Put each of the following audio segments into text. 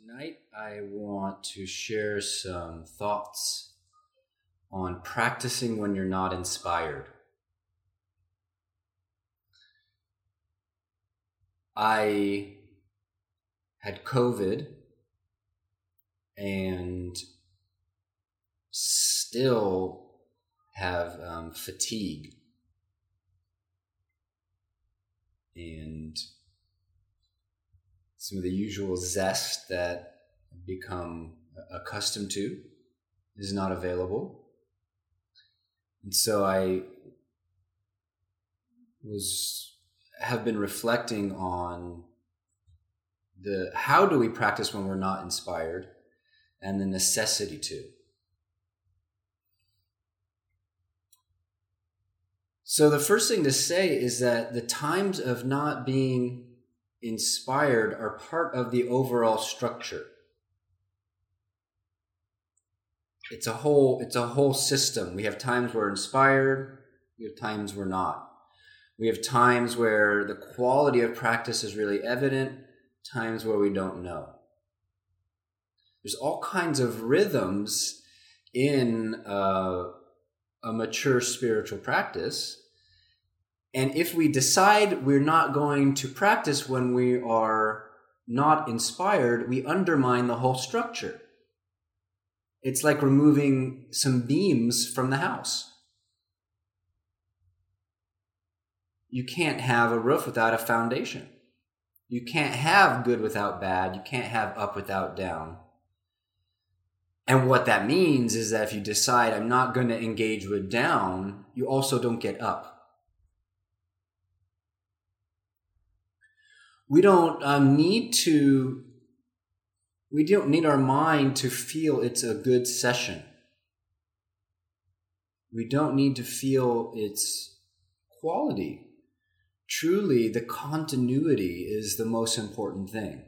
Tonight, I want to share some thoughts on practicing when you're not inspired. I had COVID and still have um, fatigue. And some of the usual zest that I've become accustomed to is not available. And so I was have been reflecting on the how do we practice when we're not inspired and the necessity to. So the first thing to say is that the times of not being inspired are part of the overall structure. It's a whole it's a whole system. We have times we're inspired, we have times we're not. We have times where the quality of practice is really evident, times where we don't know. There's all kinds of rhythms in uh, a mature spiritual practice and if we decide we're not going to practice when we are not inspired, we undermine the whole structure. It's like removing some beams from the house. You can't have a roof without a foundation. You can't have good without bad. You can't have up without down. And what that means is that if you decide I'm not going to engage with down, you also don't get up. We don't um, need to we don't need our mind to feel it's a good session. We don't need to feel its quality. Truly the continuity is the most important thing.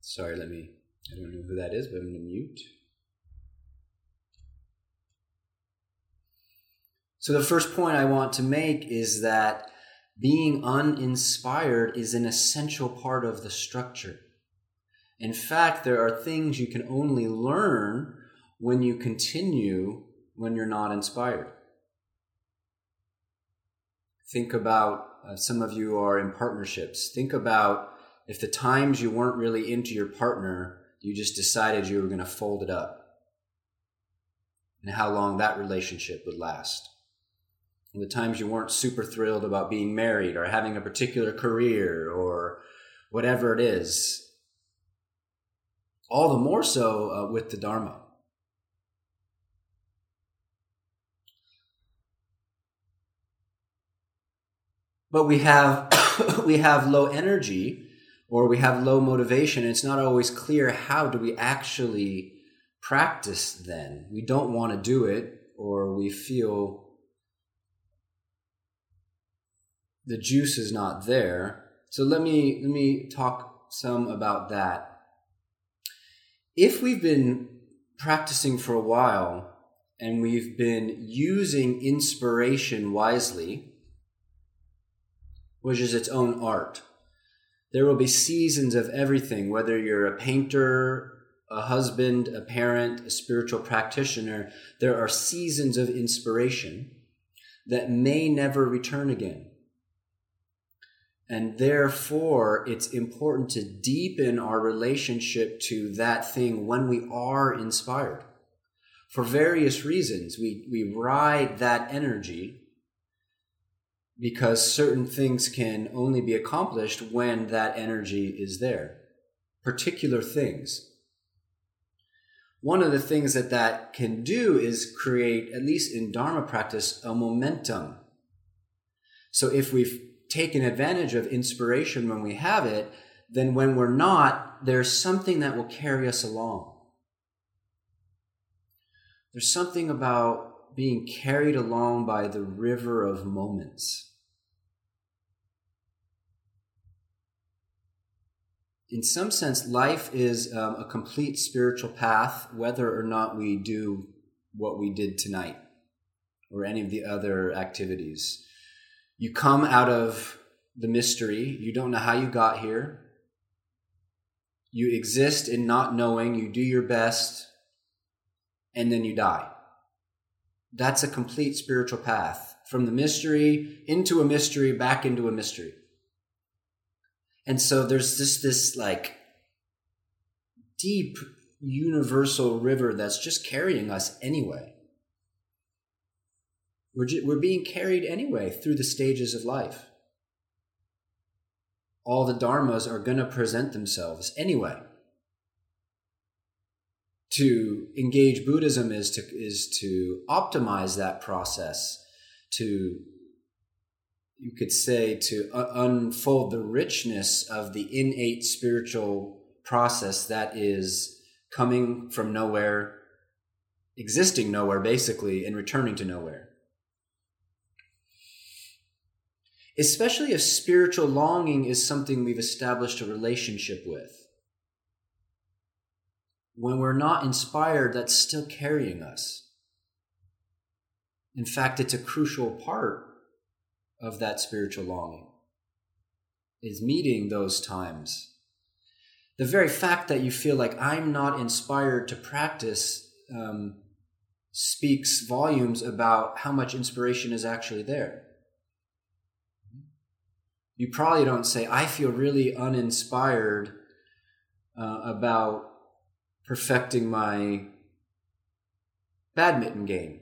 Sorry let me i don't know who that is but i'm going to mute. So the first point i want to make is that being uninspired is an essential part of the structure. In fact, there are things you can only learn when you continue when you're not inspired. Think about uh, some of you are in partnerships. Think about if the times you weren't really into your partner, you just decided you were going to fold it up, and how long that relationship would last and the times you weren't super thrilled about being married or having a particular career or whatever it is. All the more so uh, with the Dharma. But we have we have low energy or we have low motivation. It's not always clear how do we actually practice then. We don't want to do it or we feel the juice is not there. So let me let me talk some about that. If we've been practicing for a while and we've been using inspiration wisely, which is its own art, there will be seasons of everything, whether you're a painter, a husband, a parent, a spiritual practitioner, there are seasons of inspiration that may never return again. And therefore, it's important to deepen our relationship to that thing when we are inspired. For various reasons, we, we ride that energy because certain things can only be accomplished when that energy is there. Particular things. One of the things that that can do is create, at least in Dharma practice, a momentum. So if we've taken advantage of inspiration when we have it, then when we're not, there's something that will carry us along. There's something about being carried along by the river of moments. In some sense, life is um, a complete spiritual path, whether or not we do what we did tonight or any of the other activities. You come out of the mystery. You don't know how you got here. You exist in not knowing, you do your best, and then you die. That's a complete spiritual path from the mystery into a mystery, back into a mystery. And so there's this, this like deep universal river that's just carrying us anyway. We're, just, we're being carried anyway through the stages of life. All the dharmas are going to present themselves anyway. To engage Buddhism is to, is to optimize that process, to, you could say, to unfold the richness of the innate spiritual process that is coming from nowhere, existing nowhere, basically, and returning to nowhere. Especially if spiritual longing is something we've established a relationship with. When we're not inspired, that's still carrying us. In fact, it's a crucial part of that spiritual longing, is meeting those times the very fact that you feel like I'm not inspired to practice um, speaks volumes about how much inspiration is actually there. You probably don't say, I feel really uninspired uh, about perfecting my badminton game.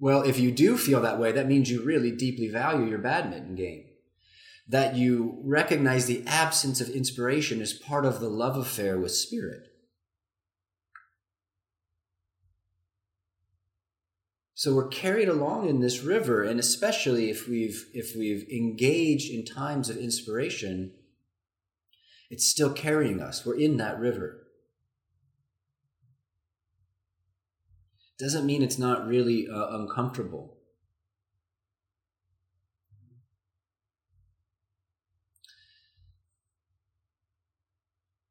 Well, if you do feel that way, that means you really deeply value your badminton game that you recognize the absence of inspiration as part of the love affair with spirit. So we're carried along in this river, and especially if we've if we've engaged in times of inspiration, it's still carrying us. We're in that river. Doesn't mean it's not really uh, uncomfortable.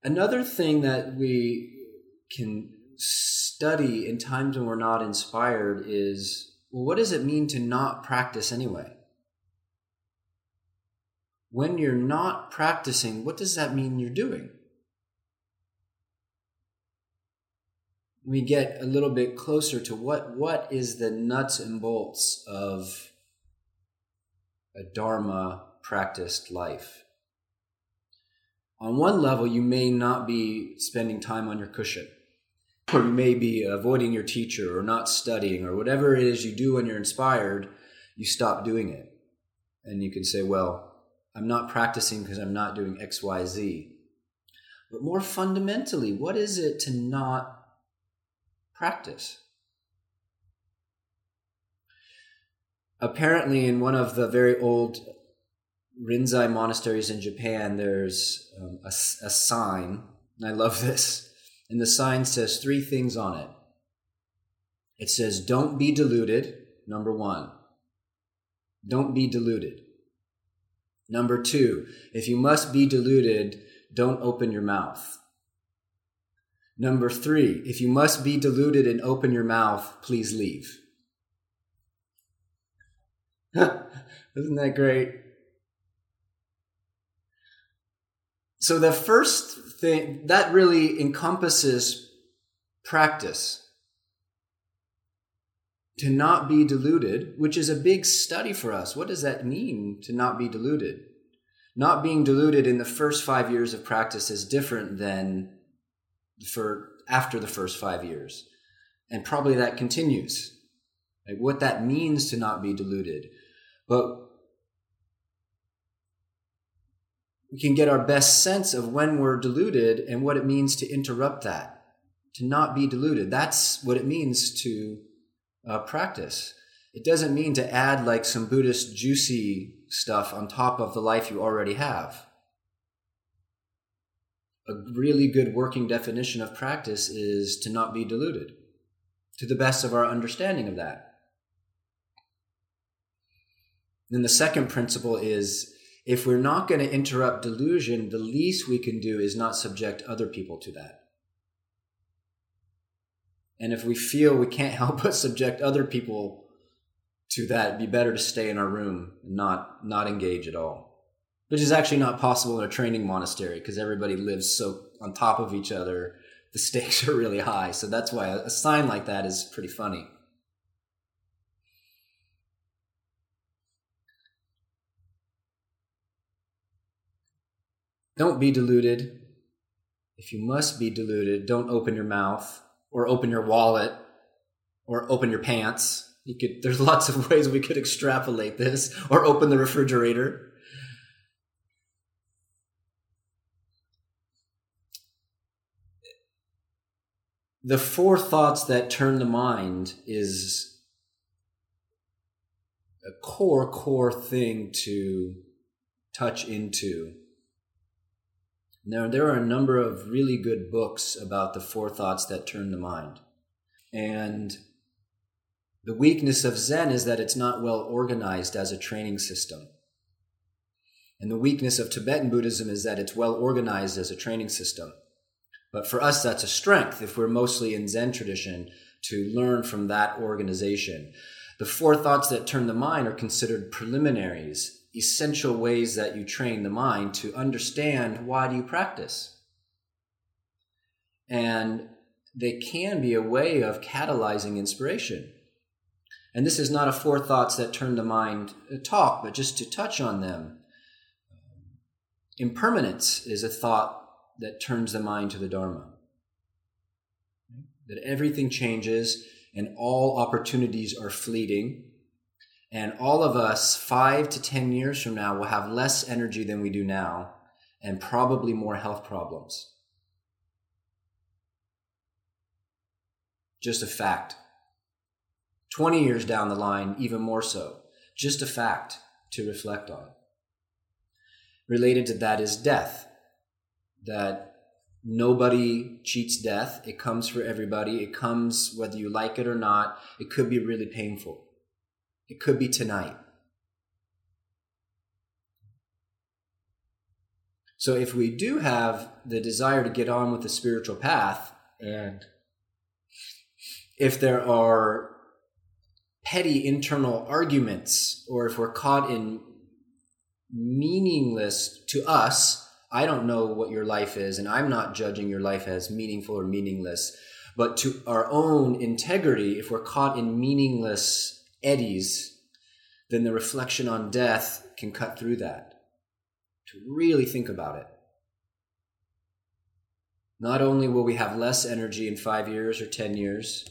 Another thing that we can study in times when we're not inspired is well, what does it mean to not practice anyway? When you're not practicing, what does that mean you're doing? We get a little bit closer to what, what is the nuts and bolts of a Dharma practiced life on one level, you may not be spending time on your cushion, or you may be avoiding your teacher or not studying, or whatever it is you do when you're inspired, you stop doing it. And you can say, well, I'm not practicing because I'm not doing X, Y, Z. But more fundamentally, what is it to not practice? Apparently, in one of the very old Rinzai monasteries in Japan, there's um, a, a sign, and I love this. And the sign says three things on it. It says, Don't be deluded, number one. Don't be deluded. Number two, if you must be deluded, don't open your mouth. Number three, if you must be deluded and open your mouth, please leave. Isn't that great? So the first thing that really encompasses practice. To not be deluded, which is a big study for us. What does that mean to not be deluded? Not being deluded in the first five years of practice is different than for after the first five years. And probably that continues. Like what that means to not be deluded. But we can get our best sense of when we're deluded and what it means to interrupt that, to not be deluded. That's what it means to uh, practice. It doesn't mean to add like some Buddhist juicy stuff on top of the life you already have. A really good working definition of practice is to not be deluded, to the best of our understanding of that. Then the second principle is if we're not going to interrupt delusion, the least we can do is not subject other people to that. And if we feel we can't help but subject other people to that, it'd be better to stay in our room and not, not engage at all. which is actually not possible in a training monastery because everybody lives so on top of each other. The stakes are really high. So that's why a sign like that is pretty funny. Don't be deluded. If you must be deluded, don't open your mouth or open your wallet or open your pants. You could there's lots of ways we could extrapolate this or open the refrigerator. The four thoughts that turn the mind is a core core thing to touch into now, there are a number of really good books about the four thoughts that turn the mind. And the weakness of Zen is that it's not well organized as a training system. And the weakness of Tibetan Buddhism is that it's well organized as a training system. But for us, that's a strength if we're mostly in Zen tradition to learn from that organization. The four thoughts that turn the mind are considered preliminaries essential ways that you train the mind to understand why do you practice. And they can be a way of catalyzing inspiration. And this is not a four thoughts that turn the mind uh, talk, but just to touch on them. Impermanence is a thought that turns the mind to the Dharma. That everything changes and all opportunities are fleeting and all of us, five to 10 years from now, will have less energy than we do now and probably more health problems. Just a fact. 20 years down the line, even more so. Just a fact to reflect on. Related to that is death. That nobody cheats death. It comes for everybody. It comes whether you like it or not. It could be really painful. It could be tonight. So if we do have the desire to get on with the spiritual path, and if there are petty internal arguments, or if we're caught in meaningless to us, I don't know what your life is, and I'm not judging your life as meaningful or meaningless, but to our own integrity, if we're caught in meaningless eddies, then the reflection on death can cut through that. To really think about it. Not only will we have less energy in five years or 10 years,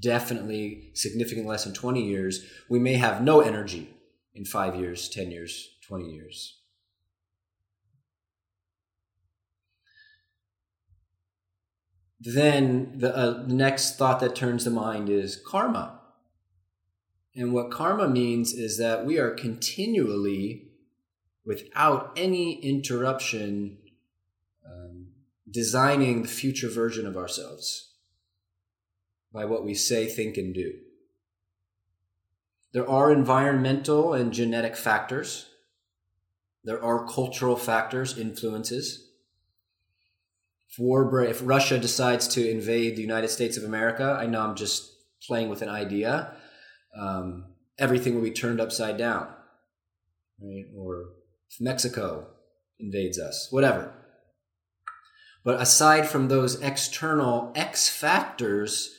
definitely significantly less in 20 years, we may have no energy in five years, 10 years, 20 years. Then the, uh, the next thought that turns the mind is karma. And what karma means is that we are continually, without any interruption, um, designing the future version of ourselves by what we say, think, and do. There are environmental and genetic factors. There are cultural factors, influences. If, war, if Russia decides to invade the United States of America, I know I'm just playing with an idea, um, everything will be turned upside down, right? Or if Mexico invades us, whatever. But aside from those external X factors,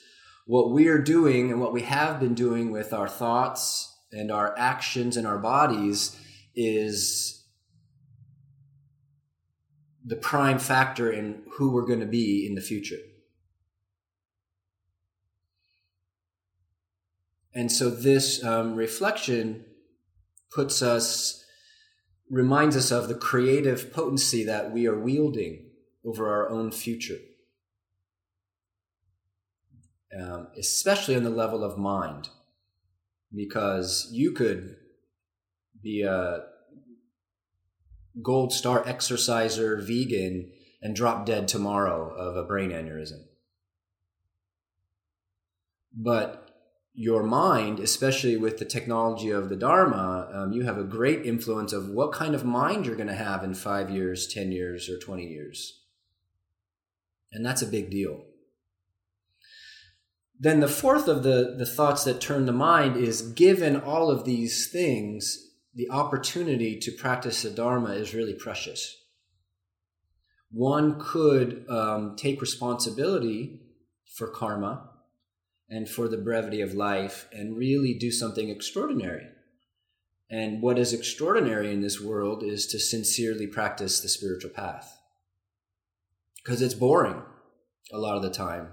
what we are doing and what we have been doing with our thoughts and our actions and our bodies is the prime factor in who we're going to be in the future. And so this um, reflection puts us, reminds us of the creative potency that we are wielding over our own future, um, especially on the level of mind, because you could be a gold star exerciser, vegan, and drop dead tomorrow of a brain aneurysm. But your mind, especially with the technology of the Dharma, um, you have a great influence of what kind of mind you're going to have in five years, 10 years, or 20 years. And that's a big deal. Then the fourth of the, the thoughts that turn the mind is given all of these things, the opportunity to practice the Dharma is really precious. One could um, take responsibility for karma and for the brevity of life and really do something extraordinary. And what is extraordinary in this world is to sincerely practice the spiritual path. Because it's boring a lot of the time,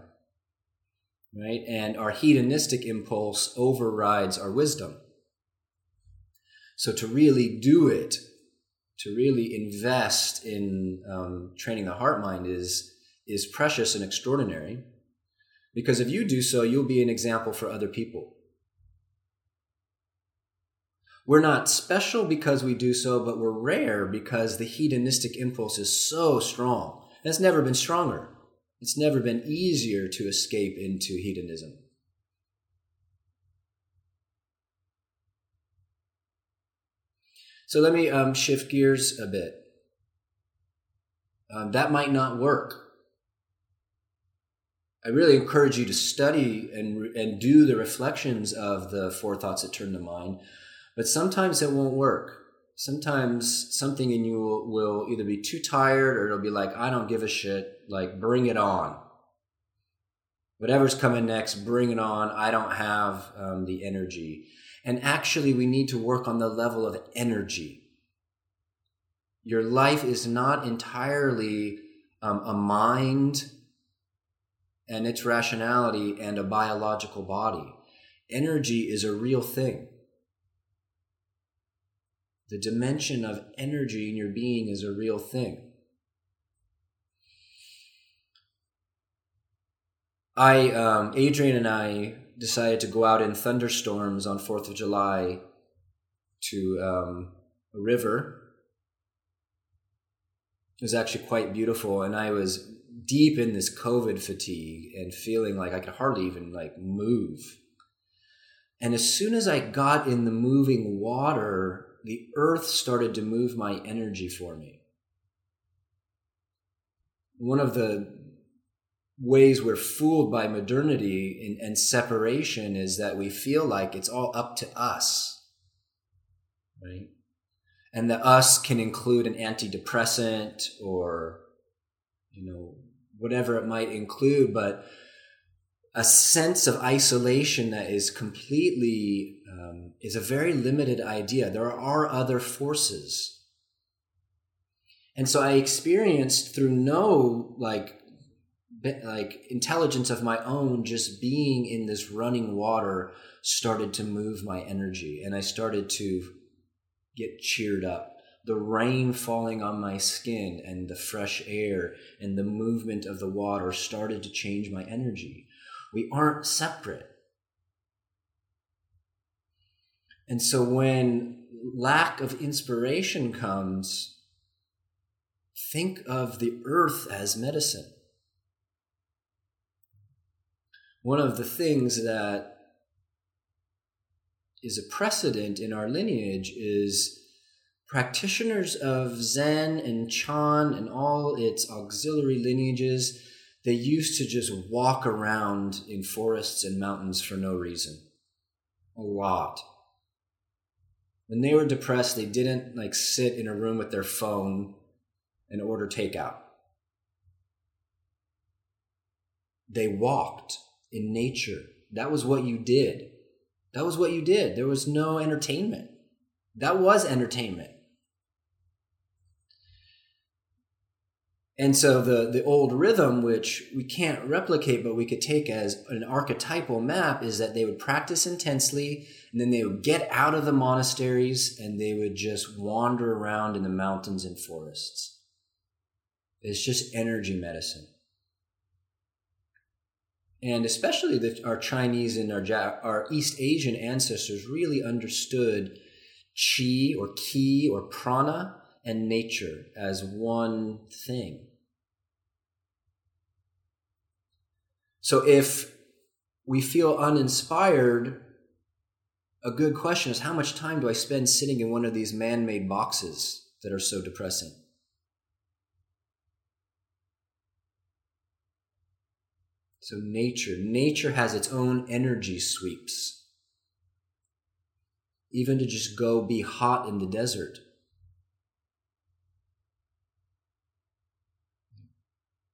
right? And our hedonistic impulse overrides our wisdom. So to really do it, to really invest in um, training the heart mind is is precious and extraordinary. Because if you do so, you'll be an example for other people. We're not special because we do so, but we're rare because the hedonistic impulse is so strong. It's never been stronger. It's never been easier to escape into hedonism. So let me um, shift gears a bit. Um, that might not work. I really encourage you to study and, and do the reflections of the four thoughts that turn to mind, but sometimes it won't work. Sometimes something in you will, will either be too tired or it'll be like, I don't give a shit, like, bring it on. Whatever's coming next, bring it on. I don't have um, the energy. And actually, we need to work on the level of energy. Your life is not entirely um, a mind and its rationality and a biological body. Energy is a real thing. The dimension of energy in your being is a real thing. I, um, Adrian and I decided to go out in thunderstorms on 4th of July to um, a river. It was actually quite beautiful, and I was deep in this COVID fatigue and feeling like I could hardly even like move. And as soon as I got in the moving water, the earth started to move my energy for me. One of the ways we're fooled by modernity and, and separation is that we feel like it's all up to us, right? And the us can include an antidepressant or, you know, whatever it might include, but a sense of isolation that is completely um, is a very limited idea. There are other forces. And so I experienced through no like like intelligence of my own just being in this running water started to move my energy and i started to get cheered up the rain falling on my skin and the fresh air and the movement of the water started to change my energy. We aren't separate. And so when lack of inspiration comes think of the earth as medicine. One of the things that is a precedent in our lineage is practitioners of Zen and Chan and all its auxiliary lineages. They used to just walk around in forests and mountains for no reason. A lot. When they were depressed, they didn't like sit in a room with their phone and order takeout. They walked in nature. That was what you did. That was what you did. There was no entertainment. That was entertainment. And so the, the old rhythm, which we can't replicate, but we could take as an archetypal map, is that they would practice intensely and then they would get out of the monasteries and they would just wander around in the mountains and forests. It's just energy medicine and especially the, our Chinese and our our East Asian ancestors really understood chi or ki or prana and nature as one thing. So if we feel uninspired, a good question is how much time do I spend sitting in one of these man-made boxes that are so depressing? So, nature, nature has its own energy sweeps. even to just go be hot in the desert.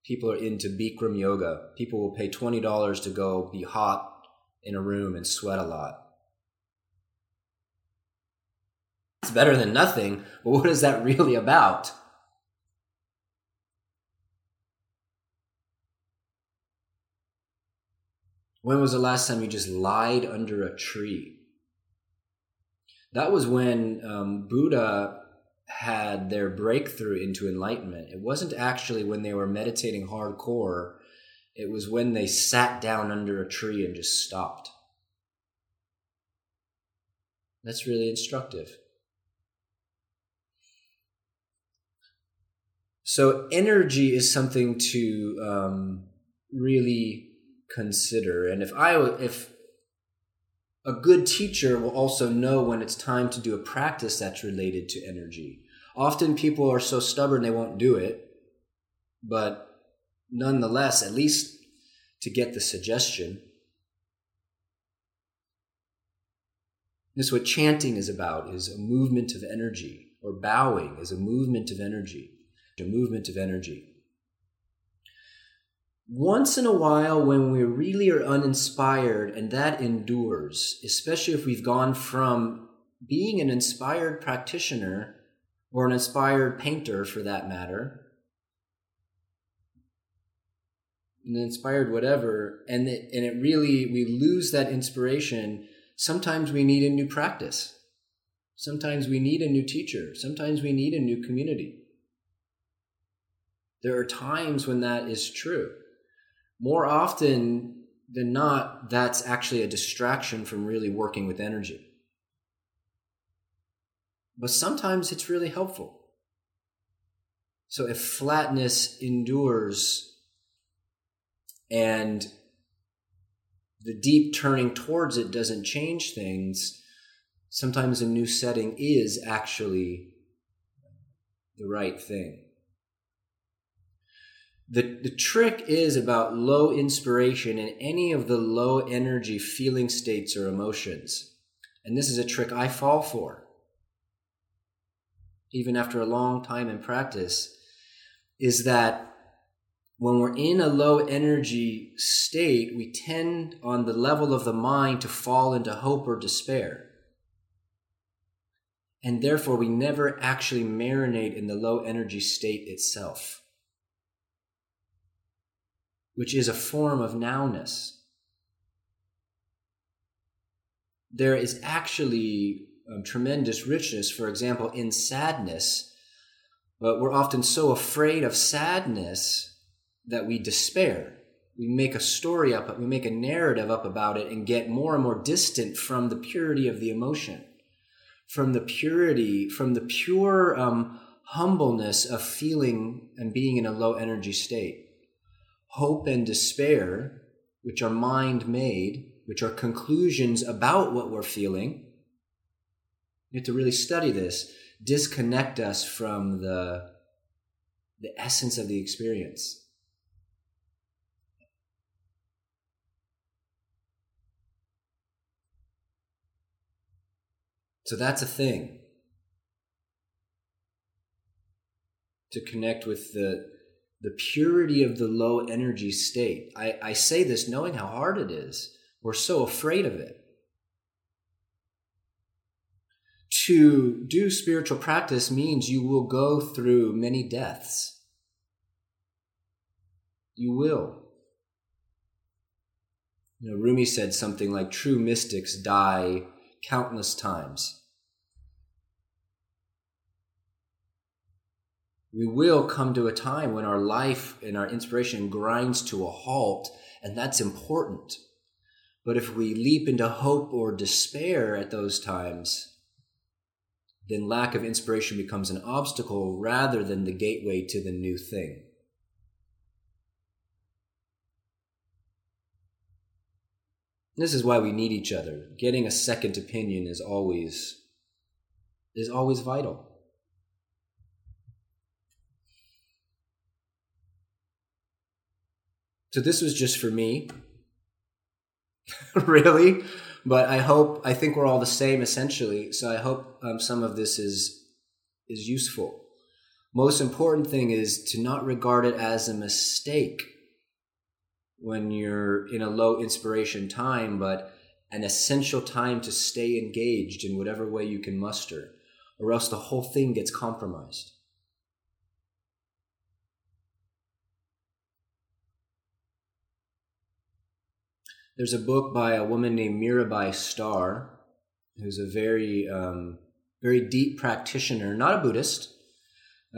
People are into Bikram yoga. People will pay $20 to go be hot in a room and sweat a lot. It's better than nothing, but what is that really about? When was the last time you just lied under a tree? That was when um, Buddha had their breakthrough into enlightenment. It wasn't actually when they were meditating hardcore, it was when they sat down under a tree and just stopped. That's really instructive. So, energy is something to um, really consider. And if I if a good teacher will also know when it's time to do a practice that's related to energy. Often people are so stubborn they won't do it, but nonetheless, at least to get the suggestion. This is what chanting is about is a movement of energy, or bowing is a movement of energy, a movement of energy once in a while when we really are uninspired and that endures especially if we've gone from being an inspired practitioner or an inspired painter for that matter. An inspired whatever and it, and it really we lose that inspiration. Sometimes we need a new practice. Sometimes we need a new teacher. Sometimes we need a new community. There are times when that is true. More often than not, that's actually a distraction from really working with energy. But sometimes it's really helpful. So if flatness endures and the deep turning towards it doesn't change things, sometimes a new setting is actually the right thing the, the trick is about low inspiration in any of the low energy feeling states or emotions. And this is a trick I fall for, even after a long time in practice, is that when we're in a low energy state, we tend on the level of the mind to fall into hope or despair. And therefore, we never actually marinate in the low energy state itself which is a form of nowness. There is actually um, tremendous richness, for example, in sadness, but we're often so afraid of sadness that we despair. We make a story up, we make a narrative up about it, and get more and more distant from the purity of the emotion, from the purity, from the pure um, humbleness of feeling and being in a low energy state hope and despair, which are mind made, which are conclusions about what we're feeling, you have to really study this, disconnect us from the, the essence of the experience. So that's a thing. To connect with the the purity of the low energy state. I, I say this knowing how hard it is. We're so afraid of it. To do spiritual practice means you will go through many deaths. You will. You know, Rumi said something like true mystics die countless times. we will come to a time when our life and our inspiration grinds to a halt, and that's important. But if we leap into hope or despair at those times, then lack of inspiration becomes an obstacle rather than the gateway to the new thing. This is why we need each other. Getting a second opinion is always is always vital. So this was just for me. really? But I hope I think we're all the same essentially. So I hope um, some of this is is useful. Most important thing is to not regard it as a mistake when you're in a low inspiration time, but an essential time to stay engaged in whatever way you can muster, or else the whole thing gets compromised. There's a book by a woman named Mirabai Starr, who's a very, um, very deep practitioner, not a Buddhist,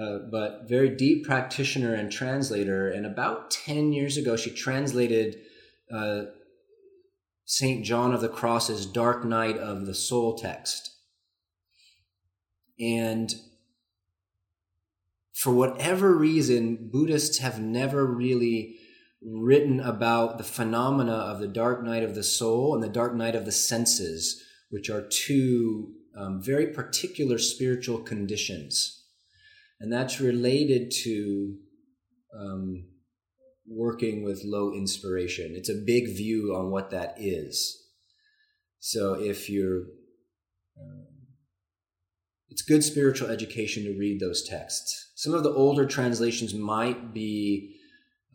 uh, but very deep practitioner and translator. And about 10 years ago, she translated uh, St. John of the Cross's Dark Night of the Soul text. And for whatever reason, Buddhists have never really written about the phenomena of the dark night of the soul and the dark night of the senses, which are two um, very particular spiritual conditions. And that's related to um, working with low inspiration. It's a big view on what that is. So if you're, uh, it's good spiritual education to read those texts. Some of the older translations might be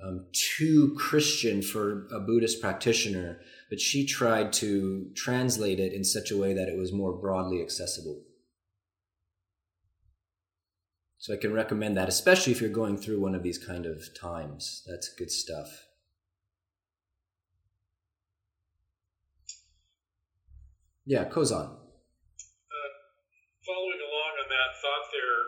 um, too Christian for a Buddhist practitioner, but she tried to translate it in such a way that it was more broadly accessible. So I can recommend that, especially if you're going through one of these kind of times. That's good stuff. Yeah, Kozan. Uh, following along on that thought there,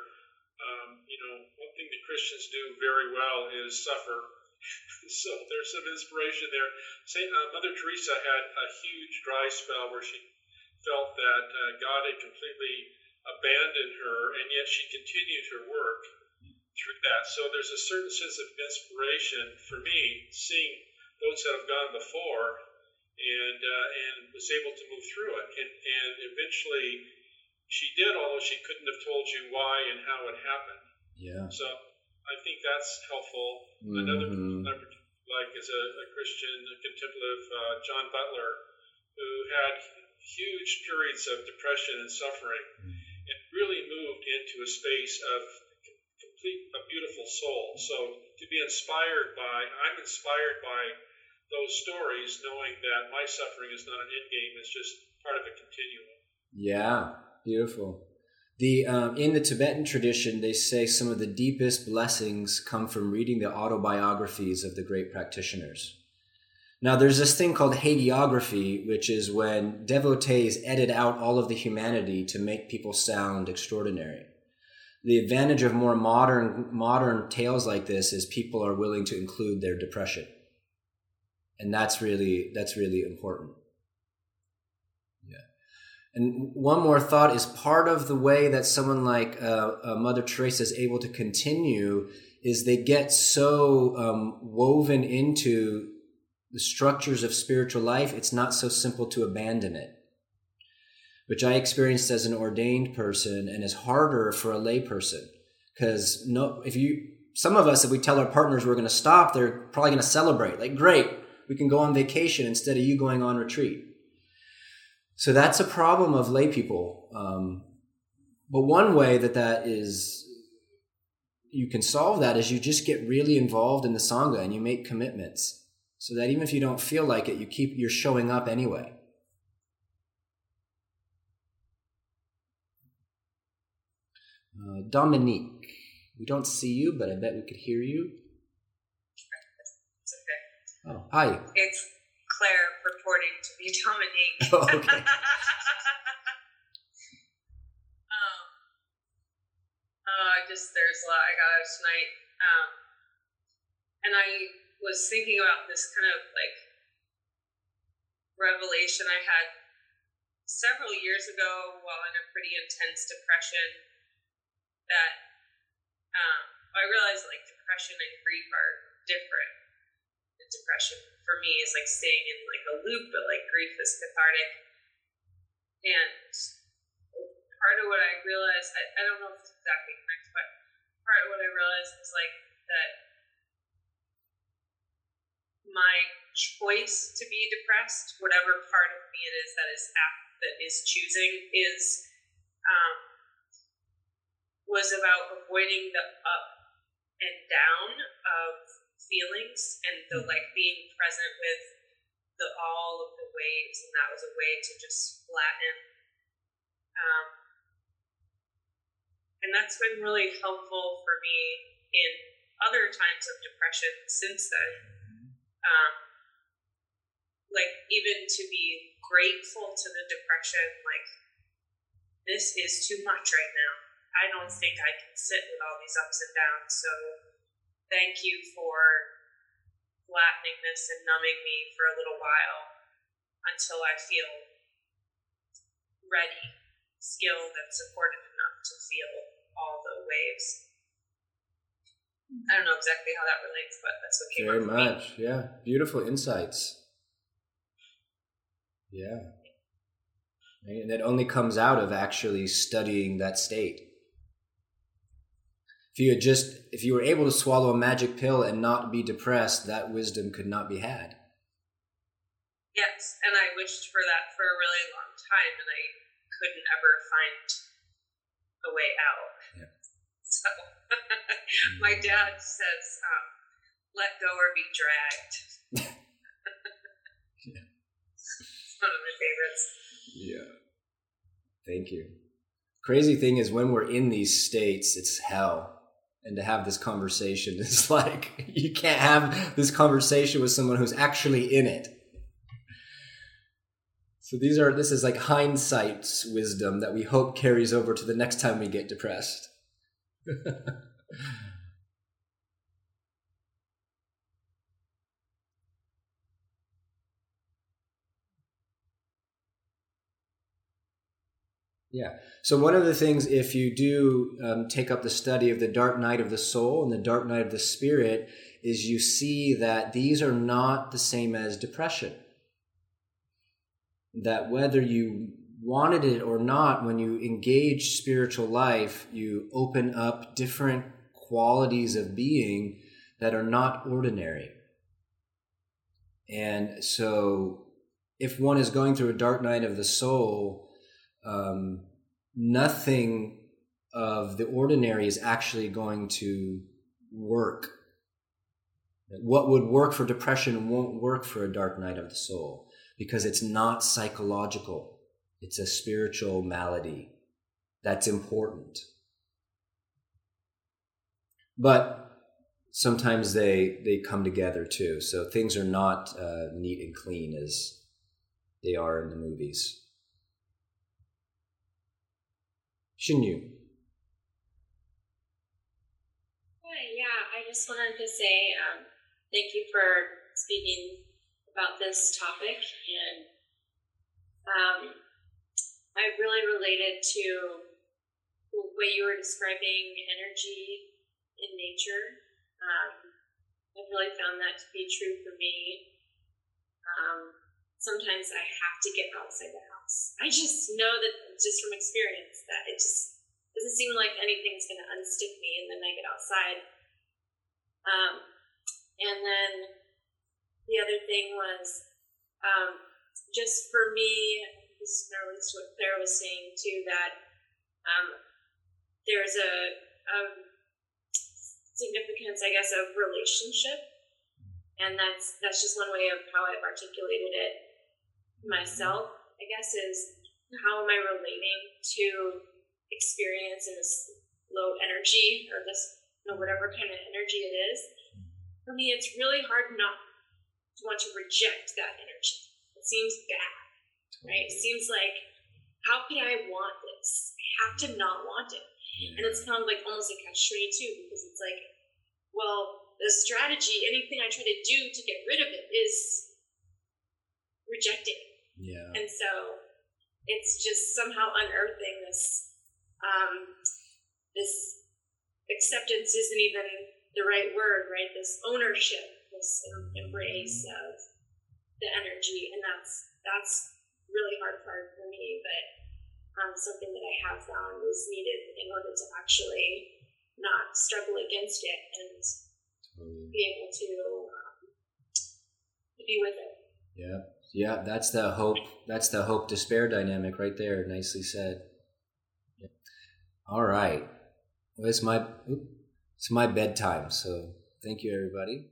um, you know, one thing that Christians do very well is suffer so there's some inspiration there. Saint uh, Mother Teresa had a huge dry spell where she felt that uh, God had completely abandoned her, and yet she continued her work through that. So there's a certain sense of inspiration for me seeing those that have gone before, and uh, and was able to move through it, and and eventually she did, although she couldn't have told you why and how it happened. Yeah. So I think that's helpful. Mm-hmm. Another I like is a, a Christian a contemplative, uh, John Butler, who had huge periods of depression and suffering, mm-hmm. and really moved into a space of complete, a beautiful soul. So to be inspired by, I'm inspired by those stories, knowing that my suffering is not an end game; it's just part of a continuum. Yeah, beautiful. The um, in the Tibetan tradition, they say some of the deepest blessings come from reading the autobiographies of the great practitioners. Now, there's this thing called hagiography, which is when devotees edit out all of the humanity to make people sound extraordinary. The advantage of more modern modern tales like this is people are willing to include their depression, and that's really that's really important. And one more thought is part of the way that someone like uh, uh, Mother Teresa is able to continue is they get so um, woven into the structures of spiritual life, it's not so simple to abandon it, which I experienced as an ordained person and is harder for a lay person. Because no, if you, some of us, if we tell our partners we're going to stop, they're probably going to celebrate. Like, great, we can go on vacation instead of you going on retreat. So that's a problem of lay people. Um, but one way that that is, you can solve that is you just get really involved in the sangha and you make commitments, so that even if you don't feel like it, you keep you're showing up anyway. Uh, Dominique, we don't see you, but I bet we could hear you. It's okay. Oh, hi. It's Claire purporting to be Dominique. Oh, okay. um, uh, just there's a lot I got out tonight, um, and I was thinking about this kind of like revelation I had several years ago while in a pretty intense depression. That um, I realized like depression and grief are different. Depression for me is like staying in like a loop, but like grief is cathartic. And part of what I realized, I, I don't know if it's exactly correct, but part of what I realized is like that my choice to be depressed, whatever part of me it is that is that is choosing is um, was about avoiding the up and down of feelings and the like being present with the all of the waves, and that was a way to just flatten. Um, and that's been really helpful for me in other times of depression since then. Um, like even to be grateful to the depression, like this is too much right now. I don't think I can sit with all these ups and downs. So thank you for flattening this and numbing me for a little while until I feel ready, skilled, and supported enough to feel all the waves. I don't know exactly how that relates, but that's what came Very much, yeah. Beautiful insights. Yeah. And it only comes out of actually studying that state. If you had just, if you were able to swallow a magic pill and not be depressed, that wisdom could not be had. Yes, and I wished for that for a really long time, and I couldn't ever find a way out. Yeah. So my dad says, um, "Let go or be dragged." Yeah. It's one of my favorites. Yeah. Thank you. Crazy thing is when we're in these states, it's hell. And to have this conversation is like you can't have this conversation with someone who's actually in it. So these are this is like hindsight's wisdom that we hope carries over to the next time we get depressed. Yeah. So one of the things, if you do um, take up the study of the dark night of the soul and the dark night of the spirit, is you see that these are not the same as depression. That whether you wanted it or not, when you engage spiritual life, you open up different qualities of being that are not ordinary. And so, if one is going through a dark night of the soul, um, nothing of the ordinary is actually going to work. What would work for depression won't work for a dark night of the soul because it's not psychological. It's a spiritual malady that's important. But sometimes they they come together too. So things are not uh, neat and clean as they are in the movies. Shinyu. Hi, yeah, I just wanted to say um, thank you for speaking about this topic, and um, I really related to the way you were describing energy in nature. Um, I've really found that to be true for me. Um, sometimes I have to get outside the I just know that just from experience that it just doesn't seem like anything's going to unstick me, and then I get outside. Um, and then the other thing was um, just for me, this to what Claire was saying too, that um, there's a, a significance, I guess, of relationship, and that's that's just one way of how I've articulated it myself. I guess is how am I relating to experience in this low energy or this you know, whatever kind of energy it is. For me, it's really hard not to want to reject that energy. It seems bad, right? It seems like, how could I want this? I have to not want it. And it's kind of like almost like a catch 22 because it's like, well, the strategy, anything I try to do to get rid of it is rejecting. Yeah. And so it's just somehow unearthing this um, this acceptance isn't even the right word, right? This ownership, this embrace of the energy, and that's that's really hard part for me, but um, something that I have found is needed in order to actually not struggle against it and be able to, um, to be with it. Yeah, yeah, that's the hope. That's the hope despair dynamic right there. Nicely said. Yeah. All right. Well, it's my it's my bedtime. So thank you, everybody.